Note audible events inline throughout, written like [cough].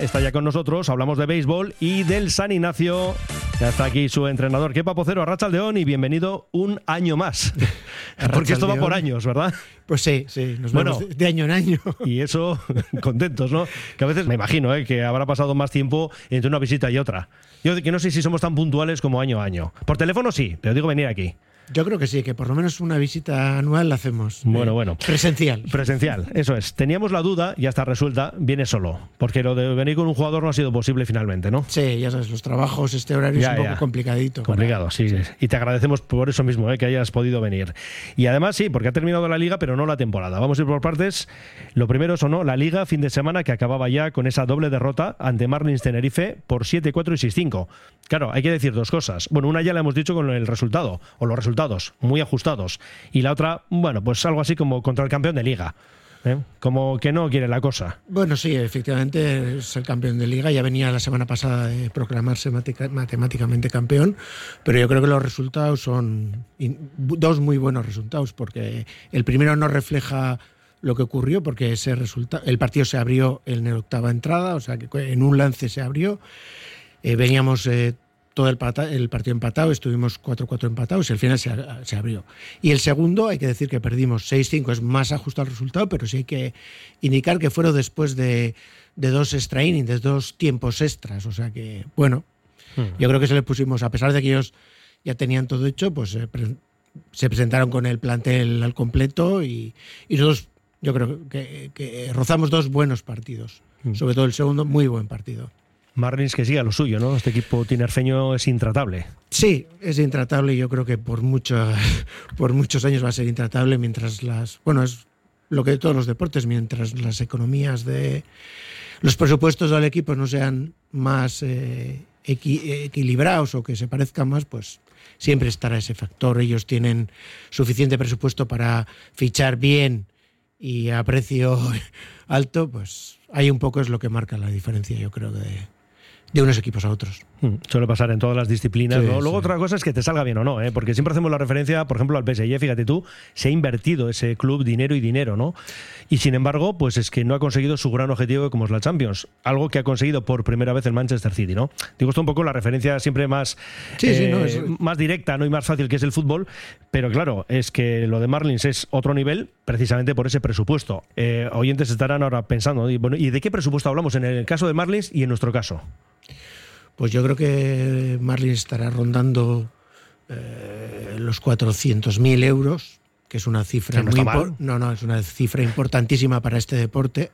Está ya con nosotros, hablamos de béisbol y del San Ignacio. Ya está aquí su entrenador, Kepa Pocero, León y bienvenido un año más. [laughs] Porque esto va por años, ¿verdad? Pues sí, sí, nos bueno, vemos de año en año. [laughs] Y eso, [laughs] contentos, ¿no? Que a veces me imagino ¿eh? que habrá pasado más tiempo entre una visita y otra. Yo que no sé si somos tan puntuales como año a año. Por teléfono sí, pero digo venir aquí. Yo creo que sí, que por lo menos una visita anual la hacemos. Bueno, eh, bueno. Presencial. Presencial, eso es. Teníamos la duda, ya está resuelta, viene solo. Porque lo de venir con un jugador no ha sido posible finalmente, ¿no? Sí, ya sabes, los trabajos, este horario es un poco complicadito. Complicado, sí, Y te agradecemos por eso mismo, eh, que hayas podido venir. Y además, sí, porque ha terminado la liga, pero no la temporada. Vamos a ir por partes. Lo primero es o no, la liga fin de semana que acababa ya con esa doble derrota ante Marlins Tenerife por 7-4 y 6-5. Claro, hay que decir dos cosas. Bueno, una ya la hemos dicho con el resultado, o los resultados, muy ajustados y la otra, bueno, pues algo así como contra el campeón de liga. ¿eh? Como que no quiere la cosa. Bueno, sí, efectivamente es el campeón de liga. Ya venía la semana pasada de proclamarse matemáticamente campeón, pero yo creo que los resultados son dos muy buenos resultados, porque el primero no refleja lo que ocurrió, porque ese resulta el partido se abrió en la octava entrada, o sea que en un lance se abrió. Eh, veníamos eh, todo el, partido empatado, estuvimos 4-4 empatados y al final se, abrió. Y el segundo, hay que decir que perdimos 6-5, es más ajustado el resultado, pero sí hay que indicar que fueron después de, dos extra innings, de dos tiempos extras. O sea que, bueno, hmm. yo creo que se le pusimos, a pesar de que ellos ya tenían todo hecho, pues eh, se presentaron con el plantel al completo y, nosotros, yo creo que, rozamos dos buenos partidos. Hmm. Sobre todo el segundo, muy buen partido. Marlins que siga lo suyo, ¿no? Este equipo tinerfeño es intratable. Sí, es intratable y yo creo que por, mucho, [laughs] por muchos años va a ser intratable mientras las... Bueno, es lo que de todos los deportes, mientras las economías de... Los presupuestos del equipo no sean más eh, equilibrados o que se parezcan más, pues siempre estará ese factor. Ellos tienen suficiente presupuesto para fichar bien y a precio [laughs] alto, pues ahí un poco es lo que marca la diferencia, yo creo, de, de unos equipos a otros. Hmm, suele pasar en todas las disciplinas. Luego otra cosa es que te salga bien o no, ¿eh? porque siempre hacemos la referencia, por ejemplo, al PSG, fíjate tú, se ha invertido ese club dinero y dinero, ¿no? Y sin embargo, pues es que no ha conseguido su gran objetivo como es la Champions, algo que ha conseguido por primera vez el Manchester City, ¿no? Digo esto un poco la referencia siempre más, eh, más directa ¿no? y más fácil que es el fútbol, pero claro, es que lo de Marlins es otro nivel precisamente por ese presupuesto. Eh, oyentes estarán ahora pensando, bueno, ¿y de qué presupuesto hablamos en el caso de Marlins y en nuestro caso? Pues yo creo que Marlin estará rondando eh, los 400.000 euros, que es una cifra muy no, no, es una cifra importantísima para este deporte.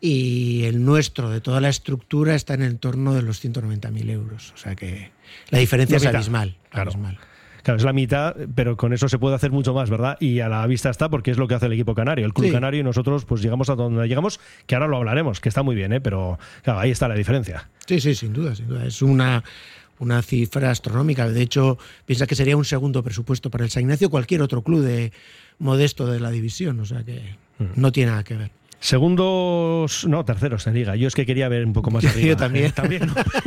Y el nuestro, de toda la estructura, está en el torno de los 190.000 euros. O sea que la diferencia es abismal. abismal. Claro, es la mitad, pero con eso se puede hacer mucho más, ¿verdad? Y a la vista está porque es lo que hace el equipo canario, el club canario, y nosotros pues llegamos a donde llegamos, que ahora lo hablaremos, que está muy bien, ¿eh? Pero claro, ahí está la diferencia. Sí, sí, sin duda, sin duda. Es una una cifra astronómica. De hecho, piensa que sería un segundo presupuesto para el San Ignacio cualquier otro club de modesto de la división. O sea que mm. no tiene nada que ver. Segundos, no, terceros en liga. Yo es que quería ver un poco más [laughs] arriba. Yo también. [laughs] también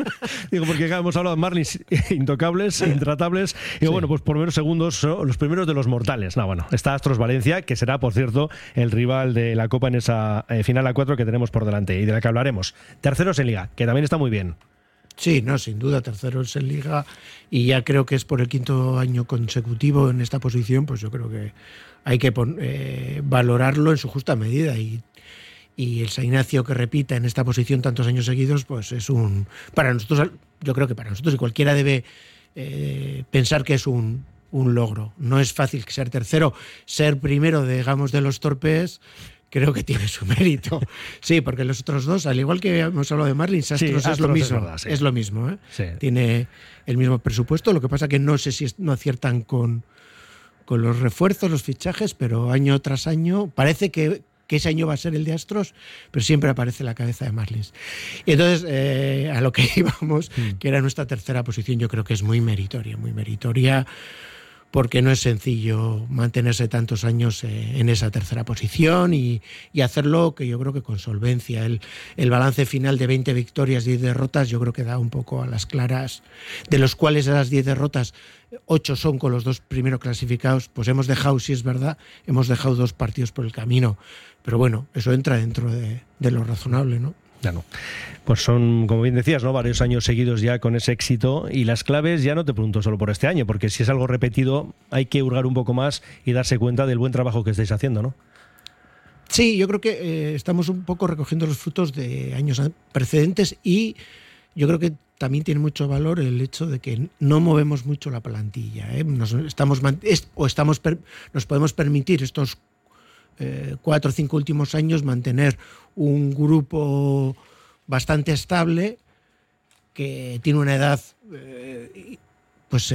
[laughs] Digo, porque hemos hablado de Marlins intocables, intratables. Y bueno, pues por lo menos segundos son los primeros de los mortales. No, bueno, está Astros Valencia, que será, por cierto, el rival de la Copa en esa eh, final a cuatro que tenemos por delante y de la que hablaremos. Terceros en liga, que también está muy bien. Sí, no, sin duda, terceros en liga y ya creo que es por el quinto año consecutivo en esta posición, pues yo creo que hay que eh, valorarlo en su justa medida y y el San Ignacio que repita en esta posición tantos años seguidos, pues es un. Para nosotros, yo creo que para nosotros, y cualquiera debe eh, pensar que es un, logro. No es fácil ser tercero, ser primero, digamos, de los torpes. Creo que tiene su mérito. [laughs] Sí, porque los otros dos, al igual que hemos hablado de Marlin, Astros, es lo mismo. Es, lo mismo. ¿eh? Tiene el mismo presupuesto. Lo que pasa que no sé si no aciertan con, con los refuerzos, los fichajes, pero año tras año parece que, que ese año va a ser el de Astros, pero siempre aparece la cabeza de Marlins. Y entonces, eh, a lo que [laughs] íbamos, mm. que era nuestra tercera posición, yo creo que es muy meritoria, muy meritoria porque no es sencillo mantenerse tantos años eh, en esa tercera posición y, hacerlo que yo creo que con solvencia. El, el, balance final de 20 victorias y 10 derrotas yo creo que da un poco a las claras, de los cuales de las 10 derrotas, 8 son con los dos primeros clasificados, pues hemos dejado, si es verdad, hemos dejado dos partidos por el camino. Pero bueno, eso entra dentro de, de lo razonable, ¿no? No. Pues son, como bien decías, ¿no? varios años seguidos ya con ese éxito y las claves ya no te pregunto solo por este año, porque si es algo repetido hay que hurgar un poco más y darse cuenta del buen trabajo que estáis haciendo, ¿no? Sí, yo creo que eh, estamos un poco recogiendo los frutos de años precedentes y yo creo que también tiene mucho valor el hecho de que no movemos mucho la plantilla. ¿eh? Nos, estamos, o estamos, nos podemos permitir estos eh, cuatro o cinco últimos años mantener un grupo bastante estable que tiene una edad, eh, pues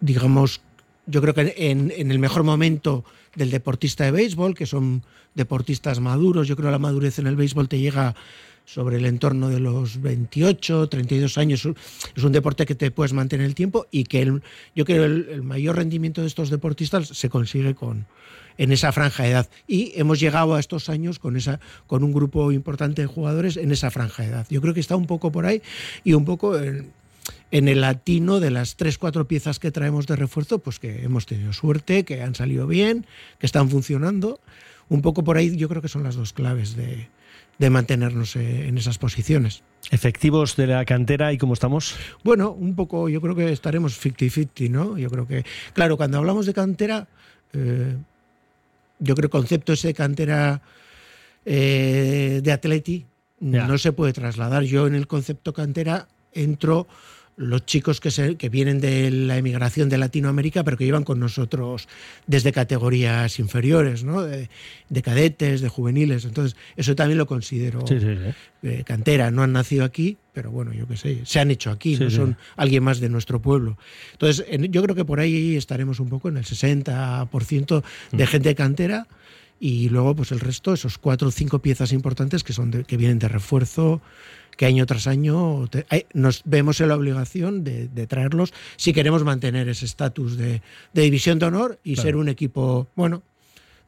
digamos, yo creo que en, en, el mejor momento del deportista de béisbol, que son deportistas maduros, yo creo que la madurez en el béisbol te llega sobre el entorno de los 28, 32 años. Es un deporte que te puedes mantener el tiempo y que yo creo que el, mayor rendimiento de estos deportistas se consigue con, en esa franja de edad. Y hemos llegado a estos años con, esa, con un grupo importante de jugadores en esa franja de edad. Yo creo que está un poco por ahí y un poco en, en el latino de las tres, cuatro piezas que traemos de refuerzo, pues que hemos tenido suerte, que han salido bien, que están funcionando. Un poco por ahí yo creo que son las dos claves de, de mantenernos eh, en esas posiciones. ¿Efectivos de la cantera y cómo estamos? Bueno, un poco, yo creo que estaremos 50-50, ¿no? Yo creo que, claro, cuando hablamos de cantera, eh, yo creo que el concepto ese de cantera eh, de atleti no se puede trasladar. Yo en el concepto cantera entro los chicos que, se, que vienen de la emigración de Latinoamérica, pero que llevan con nosotros desde categorías inferiores, ¿no? de, cadetes, de juveniles. Entonces, eso también lo considero eh, cantera. No han nacido aquí, pero bueno, yo qué sé, se han hecho aquí, no son alguien más de nuestro pueblo. Entonces, yo creo que por ahí estaremos un poco en el 60% de mm. gente de cantera y luego pues el resto, esos cuatro o cinco piezas importantes que, son que vienen de refuerzo que año tras año nos vemos en la obligación de, traerlos si queremos mantener ese estatus de, división de honor y ser un equipo, bueno,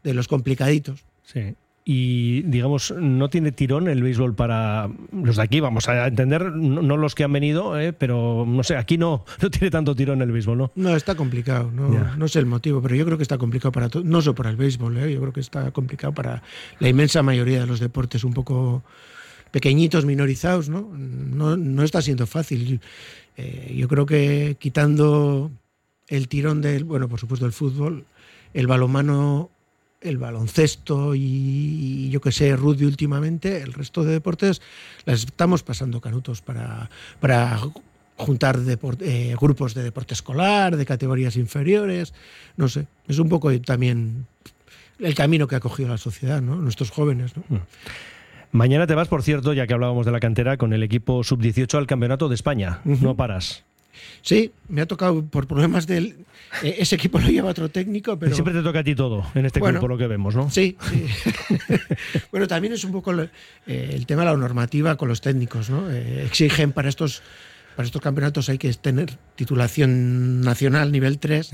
de los complicaditos. Sí. Y digamos, no tiene tirón el béisbol para los de aquí, vamos a entender, no, los que han venido, eh, pero no sé, aquí no, [laughs] no tiene tanto tirón el béisbol, ¿no? No, está complicado, no, no sé el motivo, pero yo creo que está complicado para todo, no solo para el béisbol, eh, yo creo que está complicado para la inmensa mayoría de los deportes un poco pequeñitos, minorizados, ¿no? No, está siendo fácil. Eh, yo creo que quitando el tirón del, bueno, por supuesto el fútbol, el balonmano, el baloncesto y, yo que sé, rugby últimamente, el resto de deportes las estamos pasando canutos para, para juntar eh, grupos de deporte escolar, de categorías inferiores, no sé, es un poco también el camino que ha cogido la sociedad, ¿no? Nuestros jóvenes, ¿no? Mm. Mañana te vas, por cierto, ya que hablábamos de la cantera, con el equipo sub-18 al Campeonato de España. No paras. Sí, me ha tocado por problemas del. Eh, ese equipo lo lleva otro técnico, pero. siempre te toca a ti todo en este bueno, lo que vemos, ¿no? Sí, sí. [laughs] [laughs] bueno, también es un poco eh, el tema de la normativa con los técnicos, ¿no? Eh, exigen para estos, para estos campeonatos hay que tener titulación nacional nivel 3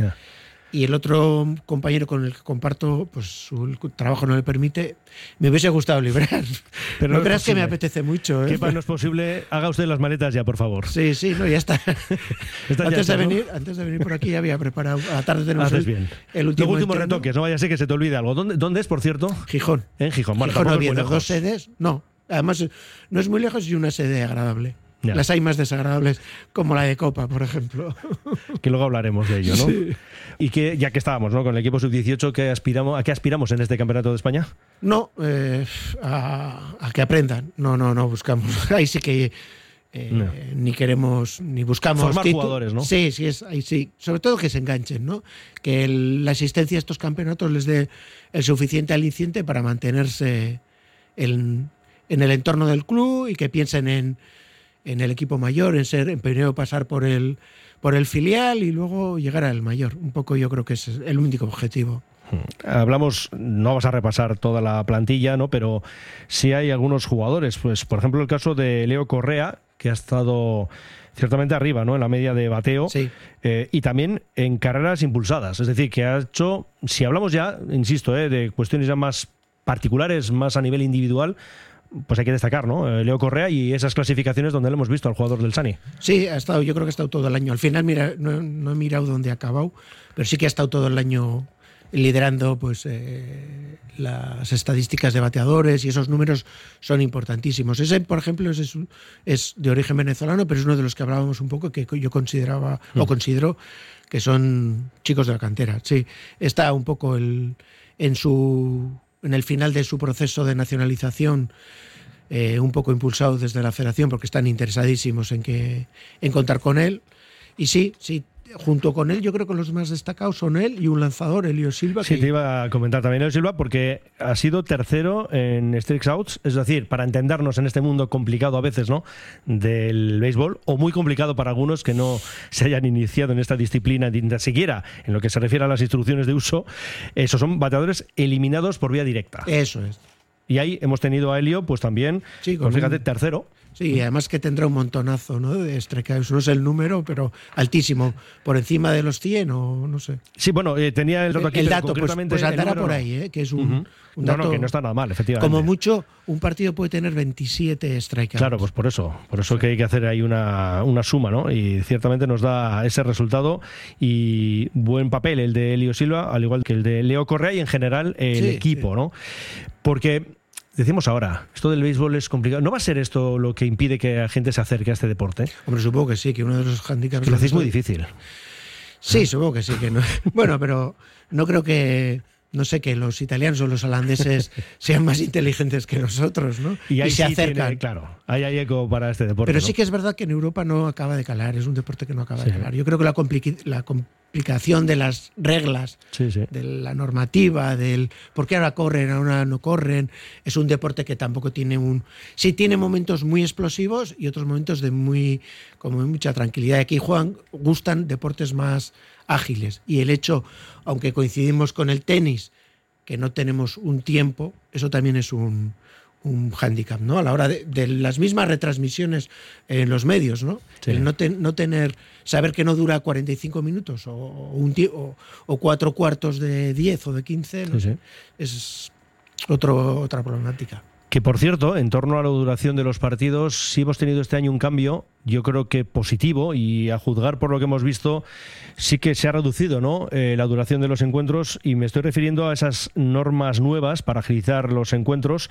y el otro compañero con el que comparto, pues su trabajo no me permite, me hubiese gustado librar. [laughs] Pero no, creas que me apetece mucho. ¿eh? Que no es posible, haga usted las maletas ya, por favor. Sí, sí, no, ya está. [laughs] antes, de venir, antes de venir por aquí había preparado, a la tarde tenemos el, bien. el último, último retoques, no vaya a ser que se te olvide algo. ¿Dónde, dónde es, por cierto? Gijón. En Gijón, Gijón dos sedes, no. Además, no es muy lejos y una sede agradable. Las hay más desagradables, como la de Copa, por ejemplo. Que luego hablaremos de ello, ¿no? Y que ya que estábamos ¿no? con el equipo sub-18, ¿qué aspiramos, ¿a qué aspiramos en este Campeonato de España? No, eh, a, que aprendan. No, no, no buscamos. [laughs] Ahí sí que eh, ni queremos, ni buscamos. Formar jugadores, ¿no? Sí, sí, es, ahí sí. Sobre todo que se enganchen, ¿no? Que la asistencia a estos campeonatos les dé el suficiente aliciente para mantenerse en el entorno del club y que piensen en en el equipo mayor, en ser, en primero pasar por el, por el filial y luego llegar al mayor. Un poco yo creo que es el único objetivo. Hmm. Hablamos, no vamos a repasar toda la plantilla, ¿no? Pero sí hay algunos jugadores. Pues, por ejemplo, el caso de Leo Correa, que ha estado ciertamente arriba, ¿no? En la media de bateo. Eh, y también en carreras impulsadas. Es decir, que ha hecho, si hablamos ya, insisto, eh, de cuestiones ya más particulares, más a nivel individual, pues hay que destacar, ¿no? Eh, Leo Correa y esas clasificaciones donde lo hemos visto al jugador del Sani. Sí, ha estado, yo creo que ha estado todo el año. Al final, mira, no, he mirado dónde ha acabado, pero sí que ha estado todo el año liderando pues eh, las estadísticas de bateadores y esos números son importantísimos. Ese, por ejemplo, es, es de origen venezolano, pero es uno de los que hablábamos un poco que yo consideraba o mm. considero que son chicos de la cantera. Sí, está un poco el, en su en el final de su proceso de nacionalización eh, un poco impulsado desde la federación porque están interesadísimos en que en contar con él. Y sí sí junto con él, yo creo que los más destacados son él y un lanzador, Elio Silva. Sí, te iba a comentar también Elio Silva porque ha sido tercero en Strix Outs, es decir, para entendernos en este mundo complicado a veces, ¿no? Del béisbol, o muy complicado para algunos que no se hayan iniciado en esta disciplina, ni siquiera en lo que se refiere a las instrucciones de uso, esos son bateadores eliminados por vía directa. Eso es. Y ahí hemos tenido a Helio, pues también, sí, pues fíjate, tercero. Sí, además que tendrá un montonazo ¿no? de Eso No es el número, pero altísimo. Por encima de los 100 o no sé. Sí, bueno, eh, tenía el dato aquí. El dato, pues, pues andará por ahí, ¿eh? que es un, dato... No, no, que no está nada mal, efectivamente. Como mucho, un partido puede tener 27 strikeouts. Claro, pues por eso. Por eso que hay que hacer ahí una, una suma, ¿no? Y ciertamente nos da ese resultado y buen papel el de Elio Silva, al igual que el de Leo Correa y en general el equipo, ¿no? Porque decimos ahora, esto del béisbol es complicado. ¿No va a ser esto lo que impide que la gente se acerque a este deporte? Hombre, supongo que sí, que uno de los handicaps... lo hacéis muy difícil. Sí, supongo que sí. Que no. [laughs] Bueno, pero no creo que no sé, que los italianos o los holandeses [laughs] sean más inteligentes que nosotros, ¿no? Y, ahí se acercan. claro, ahí hay eco para este deporte. Pero sí que es verdad que en Europa no acaba de calar, es un deporte que no acaba de calar. Yo creo que la, la complicación de las reglas, de la normativa, del por qué ahora corren, ahora no corren, es un deporte que tampoco tiene un... Sí tiene momentos muy explosivos y otros momentos de muy, como mucha tranquilidad. Aquí juegan, gustan deportes más ágiles. Y el hecho, aunque coincidimos con el tenis, que no tenemos un tiempo, eso también es un, un hándicap, ¿no? A la hora de, las mismas retransmisiones en los medios, ¿no? El no, no, tener, saber que no dura 45 minutos o, un, o, o cuatro cuartos de 10 o de 15, es otro, otra problemática. Que por cierto, en torno a la duración de los partidos, sí hemos tenido este año un cambio, yo creo que positivo, y a juzgar por lo que hemos visto, sí que se ha reducido ¿no? Eh, la duración de los encuentros, y me estoy refiriendo a esas normas nuevas para agilizar los encuentros.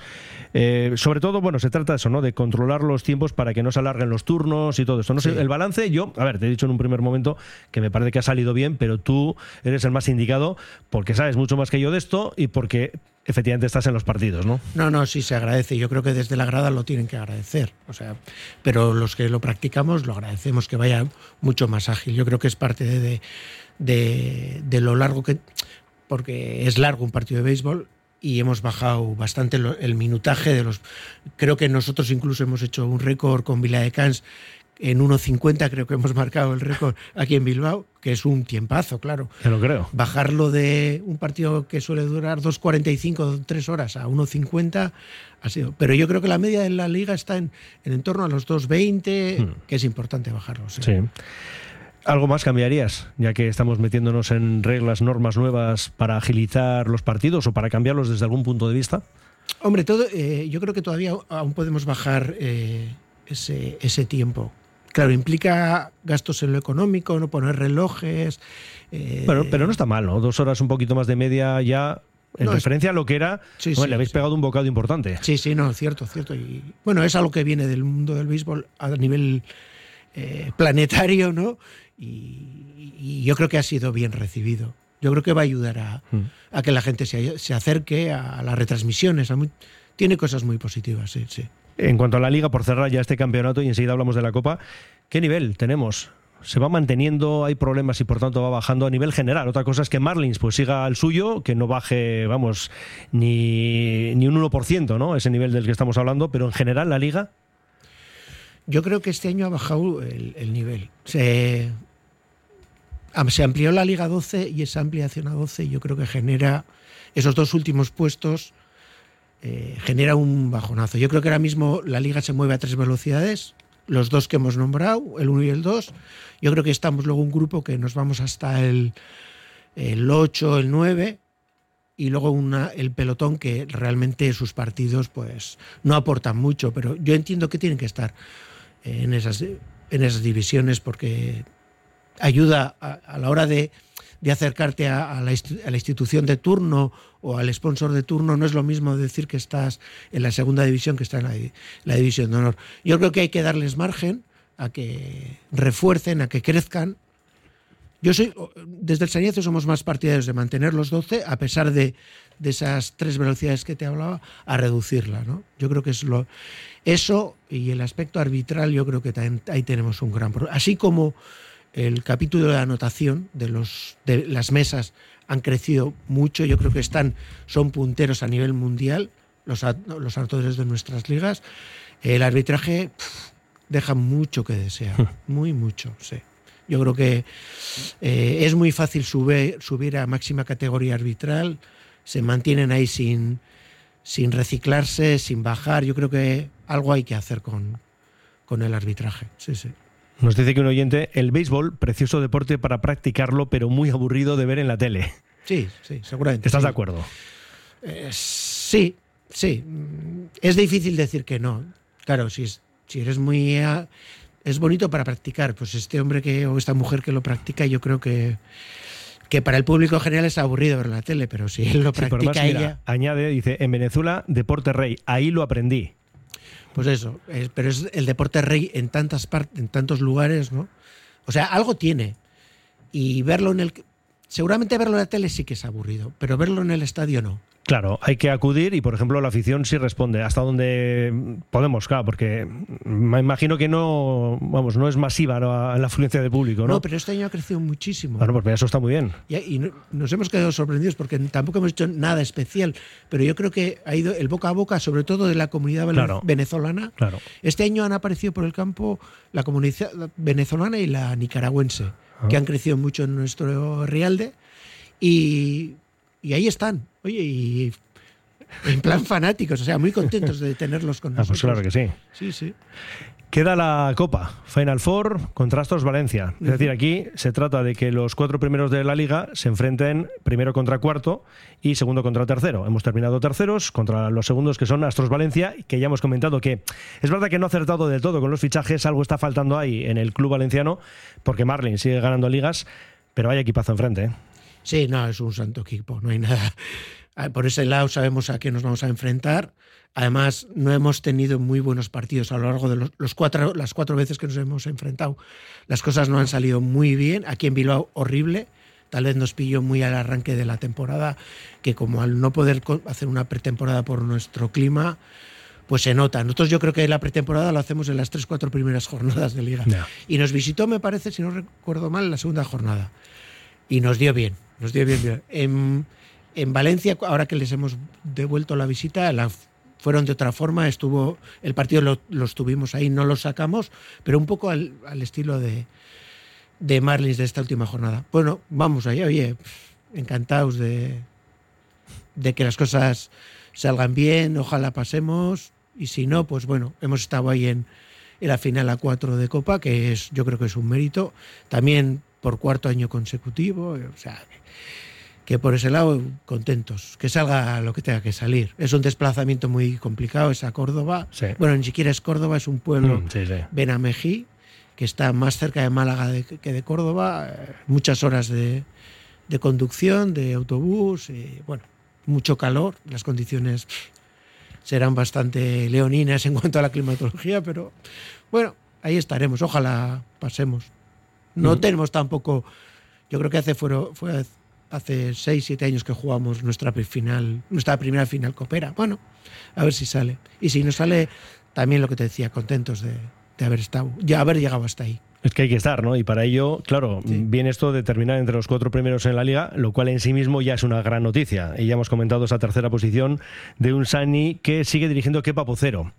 Eh, sobre todo, bueno, se trata de eso, ¿no? De controlar los tiempos para que no se alarguen los turnos y todo esto. No sé, el balance, yo, a ver, te he dicho en un primer momento que me parece que ha salido bien, pero tú eres el más indicado porque sabes mucho más que yo de esto y porque efectivamente estás en los partidos, ¿no? No, no, sí se agradece. Yo creo que desde la grada lo tienen que agradecer. O sea, pero los que lo practicamos lo agradecemos que vaya mucho más ágil. Yo creo que es parte de, de, lo largo que. Porque es largo un partido de béisbol y hemos bajado bastante el minutaje de los. Creo que nosotros incluso hemos hecho un récord con Vila de Cans en 1.50 creo que hemos marcado el récord aquí en Bilbao, que es un tiempazo, claro. Te lo creo. Bajarlo de un partido que suele durar 2.45, 3 horas a 1.50 ha sido. Pero yo creo que la media de la liga está en, en, torno a los 2.20, hmm. que es importante bajarlo. sí. ¿Algo más cambiarías, ya que estamos metiéndonos en reglas, normas nuevas para agilizar los partidos o para cambiarlos desde algún punto de vista? Hombre, todo, eh, yo creo que todavía aún podemos bajar eh, ese, ese tiempo. Claro, implica gastos en lo económico, no poner relojes. Eh... pero no está mal, ¿no? Dos horas un poquito más de media ya. En referencia a lo que era, le habéis pegado un bocado importante. Sí, sí, no, cierto, cierto. Y bueno, es algo que viene del mundo del béisbol a nivel eh, planetario, ¿no? Y, yo creo que ha sido bien recibido. Yo creo que va a ayudar a, mm. que la gente se, acerque a las retransmisiones. tiene cosas muy positivas, sí, sí. En cuanto a la liga, por cerrar ya este campeonato y enseguida hablamos de la Copa, ¿qué nivel tenemos? se va manteniendo, hay problemas y por tanto va bajando a nivel general. Otra cosa es que Marlins pues siga al suyo, que no baje, vamos, ni, ni un 1%, ¿no? Ese nivel del que estamos hablando, pero en general la liga. Yo creo que este año ha bajado el, nivel. Se, se amplió la Liga 12 y esa ampliación a 12 yo creo que genera esos dos últimos puestos eh, genera un bajonazo. Yo creo que ahora mismo la liga se mueve a tres velocidades, los dos que hemos nombrado, el 1 y el 2. Yo creo que estamos luego un grupo que nos vamos hasta el, el 8, el 9 y luego una, el pelotón que realmente sus partidos pues no aportan mucho, pero yo entiendo que tienen que estar en esas, en esas divisiones porque ayuda a, la hora de, acercarte a, la, institución de turno o al sponsor de turno, no es lo mismo decir que estás en la segunda división que estás en la, división de honor. Yo creo que hay que darles margen a que refuercen, a que crezcan. Yo soy, desde el Sañezo somos más partidarios de mantener los 12, a pesar de, de esas tres velocidades que te hablaba, a reducirla. ¿no? Yo creo que es lo, eso y el aspecto arbitral, yo creo que ahí tenemos un gran problema. Así como el capítulo de anotación de, los, de las mesas han crecido mucho, yo creo que están, son punteros a nivel mundial los, los anotadores de nuestras ligas. El arbitraje deja mucho que desear, muy mucho, sí. Yo creo que eh, es muy fácil subir, subir a máxima categoría arbitral, se mantienen ahí sin, sin reciclarse, sin bajar. Yo creo que algo hay que hacer con, con el arbitraje. Sí, sí. Nos dice que un oyente, el béisbol, precioso deporte para practicarlo, pero muy aburrido de ver en la tele. Sí, sí, seguramente. ¿Estás de acuerdo? Eh, sí, sí. Es difícil decir que no. Claro, si, si eres muy... es bonito para practicar. Pues este hombre que o esta mujer que lo practica, yo creo que que para el público general es aburrido ver la tele, pero si él lo practica ella... añade, dice, en Venezuela, deporte rey, ahí lo aprendí. Pues eso, pero es el deporte rey en tantas partes, en tantos lugares, ¿no? O sea, algo tiene. Y verlo en el seguramente verlo en la tele sí que es aburrido, pero verlo en el estadio no. Claro, hay que acudir y, por ejemplo, la afición sí responde hasta donde podemos, claro, porque me imagino que no, vamos, no es masiva la afluencia de público, ¿no? No, pero este año ha crecido muchísimo. Bueno, porque eso está muy bien. Y, nos hemos quedado sorprendidos porque tampoco hemos hecho nada especial, pero yo creo que ha ido el boca a boca, sobre todo de la comunidad venezolana. Claro. Este año han aparecido por el campo la comunidad venezolana y la nicaragüense, ah. que han crecido mucho en nuestro Rialde. Y y ahí están. Oye, y en plan [laughs] fanáticos, o sea, muy contentos de tenerlos con nosotros. Ah, pues claro que sí. Sí, sí. Queda la Copa, Final Four contra Astros Valencia. Es decir, aquí se trata de que los cuatro primeros de la liga se enfrenten primero contra cuarto y segundo contra tercero. Hemos terminado terceros contra los segundos que son Astros Valencia, que ya hemos comentado que es verdad que no ha acertado del todo con los fichajes, algo está faltando ahí en el club valenciano, porque Marlin sigue ganando ligas, pero hay equipazo enfrente. ¿eh? Sí, no, es un santo equipo, no hay nada. Ah, por ese lado sabemos a qué nos vamos a enfrentar. Además, no hemos tenido muy buenos partidos a lo largo de los, cuatro, las cuatro veces que nos hemos enfrentado. Las cosas no han salido muy bien. Aquí en Bilbao, horrible. Tal vez nos pilló muy al arranque de la temporada, que como al no poder hacer una pretemporada por nuestro clima, pues se nota. Nosotros yo creo que la pretemporada lo hacemos en las tres, cuatro primeras jornadas de liga. Y nos visitó, me parece, si no recuerdo mal, la segunda jornada. Y nos dio bien nos dio bien. En, en, Valencia, ahora que les hemos devuelto la visita, la, fueron de otra forma. Estuvo el partido lo, los tuvimos ahí, no lo sacamos, pero un poco al, estilo de, de Marlins de esta última jornada. Bueno, vamos allá, oye, encantados de, de que las cosas salgan bien, ojalá pasemos, y si no, pues bueno, hemos estado ahí en, en la final a 4 de Copa, que es, yo creo que es un mérito. También por cuarto año consecutivo. O sea, por ese lado contentos, que salga lo que tenga que salir. Es un desplazamiento muy complicado, es a Córdoba. Bueno, ni siquiera es Córdoba, es un pueblo, mm, Benamejí, que está más cerca de Málaga que de Córdoba. Eh, muchas horas de, de conducción, de autobús, y, bueno, mucho calor, las condiciones serán bastante leoninas en cuanto a la climatología, pero bueno, ahí estaremos, ojalá pasemos. No tenemos tampoco. Yo creo que hace fueron, fue hace 6, 7 años que jugamos nuestra final, nuestra primera final coopera. Bueno, a ver si sale. Y si no sale, también lo que te decía, contentos de, haber estado, ya haber llegado hasta ahí. Es que hay que estar, ¿no? Y para ello, claro, viene esto de terminar entre los cuatro primeros en la liga, lo cual en sí mismo ya es una gran noticia. Y ya hemos comentado esa tercera posición de un Sani que sigue dirigiendo Kepa Pocero.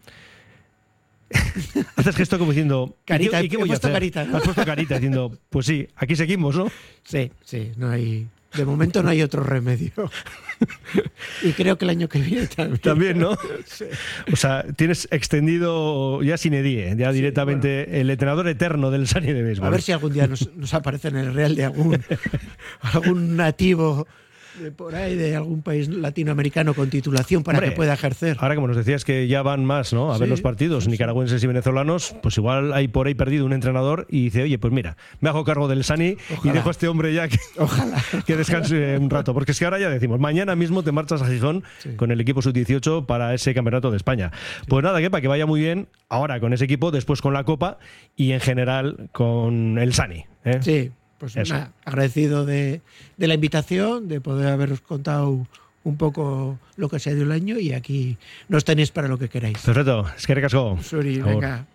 [laughs] Haces gesto como diciendo. Carita, ¿y qué, voy a hacer? carita. Has puesto carita diciendo, pues sí, aquí seguimos, ¿no? Sí, sí, no hay. De momento no hay otro remedio. y creo que el año que viene también. También, ¿no? O sea, tienes extendido ya sin edie, ya directamente el entrenador eterno del Sani de béisbol. A ver si algún día nos, aparece en el Real de algún, [laughs] algún nativo de por ahí, de algún país latinoamericano con titulación para que pueda ejercer. Ahora, como nos decías que ya van más ¿no? a ver los partidos nicaragüenses y venezolanos, pues igual hay por ahí perdido un entrenador y dice, oye, pues mira, me hago cargo del Sani y dejo a este hombre ya que, [laughs] Ojalá. [laughs] que descanse un rato. Porque es que ahora ya decimos, mañana mismo te marchas a Gijón con el equipo sub-18 para ese campeonato de España. Pues nada, que para que vaya muy bien ahora con ese equipo, después con la Copa y en general con el Sani. ¿eh? Sí, pues agradecido de, de, la invitación, de poder haberos contado un poco lo que se ha ido el año y aquí nos tenéis para lo que queráis. Perfecto, es que Suri, venga.